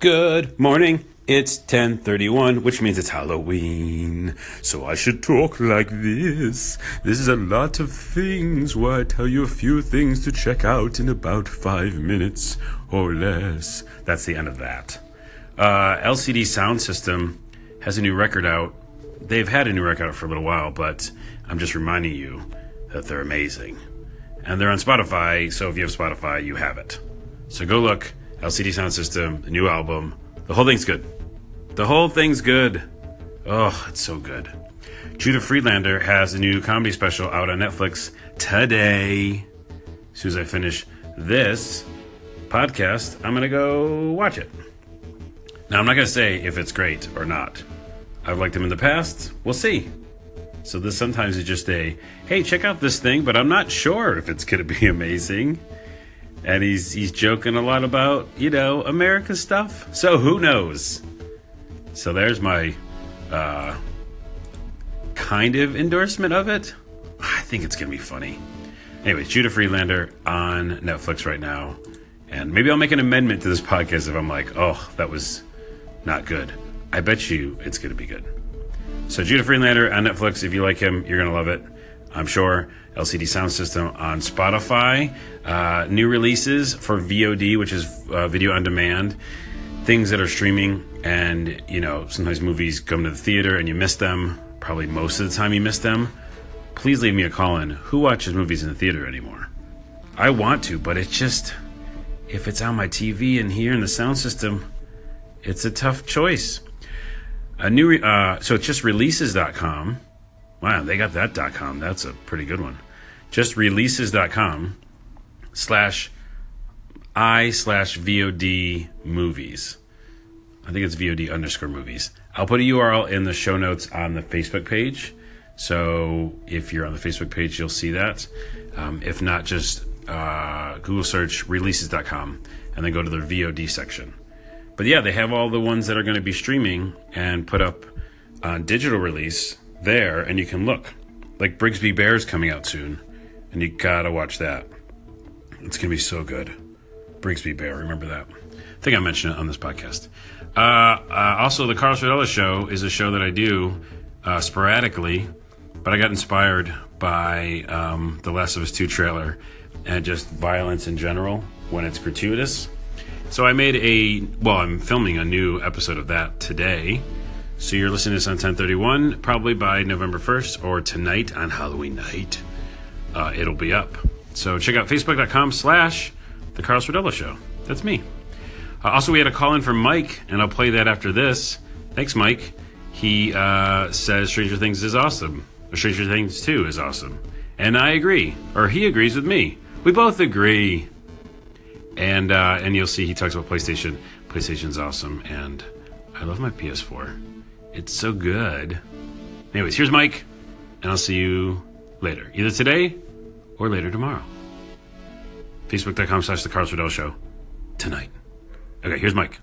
Good morning. It's 10:31, which means it's Halloween. So I should talk like this. This is a lot of things. Why I tell you a few things to check out in about 5 minutes or less. That's the end of that. Uh, LCD Sound System has a new record out. They've had a new record out for a little while, but I'm just reminding you that they're amazing. And they're on Spotify, so if you have Spotify, you have it. So go look. LCD Sound System, the new album. The whole thing's good. The whole thing's good. Oh, it's so good. Judah Friedlander has a new comedy special out on Netflix today. As soon as I finish this podcast, I'm going to go watch it. Now, I'm not going to say if it's great or not. I've liked him in the past. We'll see. So this sometimes is just a, hey, check out this thing, but I'm not sure if it's going to be amazing and he's he's joking a lot about you know America stuff. So who knows? So there's my uh, kind of endorsement of it. I think it's gonna be funny. Anyways, Judah Friedlander on Netflix right now, and maybe I'll make an amendment to this podcast if I'm like, oh, that was not good. I bet you it's gonna be good. So Judah Friedlander on Netflix. If you like him, you're gonna love it. I'm sure. LCD Sound System on Spotify. Uh, new releases for VOD, which is uh, video on demand. Things that are streaming, and you know, sometimes movies come to the theater and you miss them. Probably most of the time you miss them. Please leave me a call in. Who watches movies in the theater anymore? I want to, but it's just if it's on my TV and here in the sound system, it's a tough choice. A new, uh, so it's just releases.com Wow, they got that .com. That's a pretty good one. Just releases.com slash I slash VOD movies. I think it's VOD underscore movies. I'll put a URL in the show notes on the Facebook page. So if you're on the Facebook page, you'll see that. Um, if not, just uh, Google search releases.com and then go to the VOD section. But yeah, they have all the ones that are going to be streaming and put up on digital release there and you can look. Like Brigsby Bear's coming out soon, and you gotta watch that. It's gonna be so good. Brigsby Bear, remember that. I think I mentioned it on this podcast. Uh, uh, also, the Carlos Rodella Show is a show that I do uh, sporadically, but I got inspired by um, the Last of Us 2 trailer and just violence in general when it's gratuitous. So I made a, well, I'm filming a new episode of that today so you're listening to this on 1031, probably by November 1st or tonight on Halloween night. Uh, it'll be up. So check out facebook.com slash The Carlos Rodella Show. That's me. Uh, also, we had a call in from Mike, and I'll play that after this. Thanks, Mike. He uh, says Stranger Things is awesome. Or Stranger Things 2 is awesome. And I agree. Or he agrees with me. We both agree. And uh, and you'll see he talks about PlayStation. PlayStation's awesome, and I love my PS4. It's so good. Anyways, here's Mike, and I'll see you later, either today or later tomorrow. Facebook.com slash The Carlos Rodella Show tonight. Okay, here's Mike.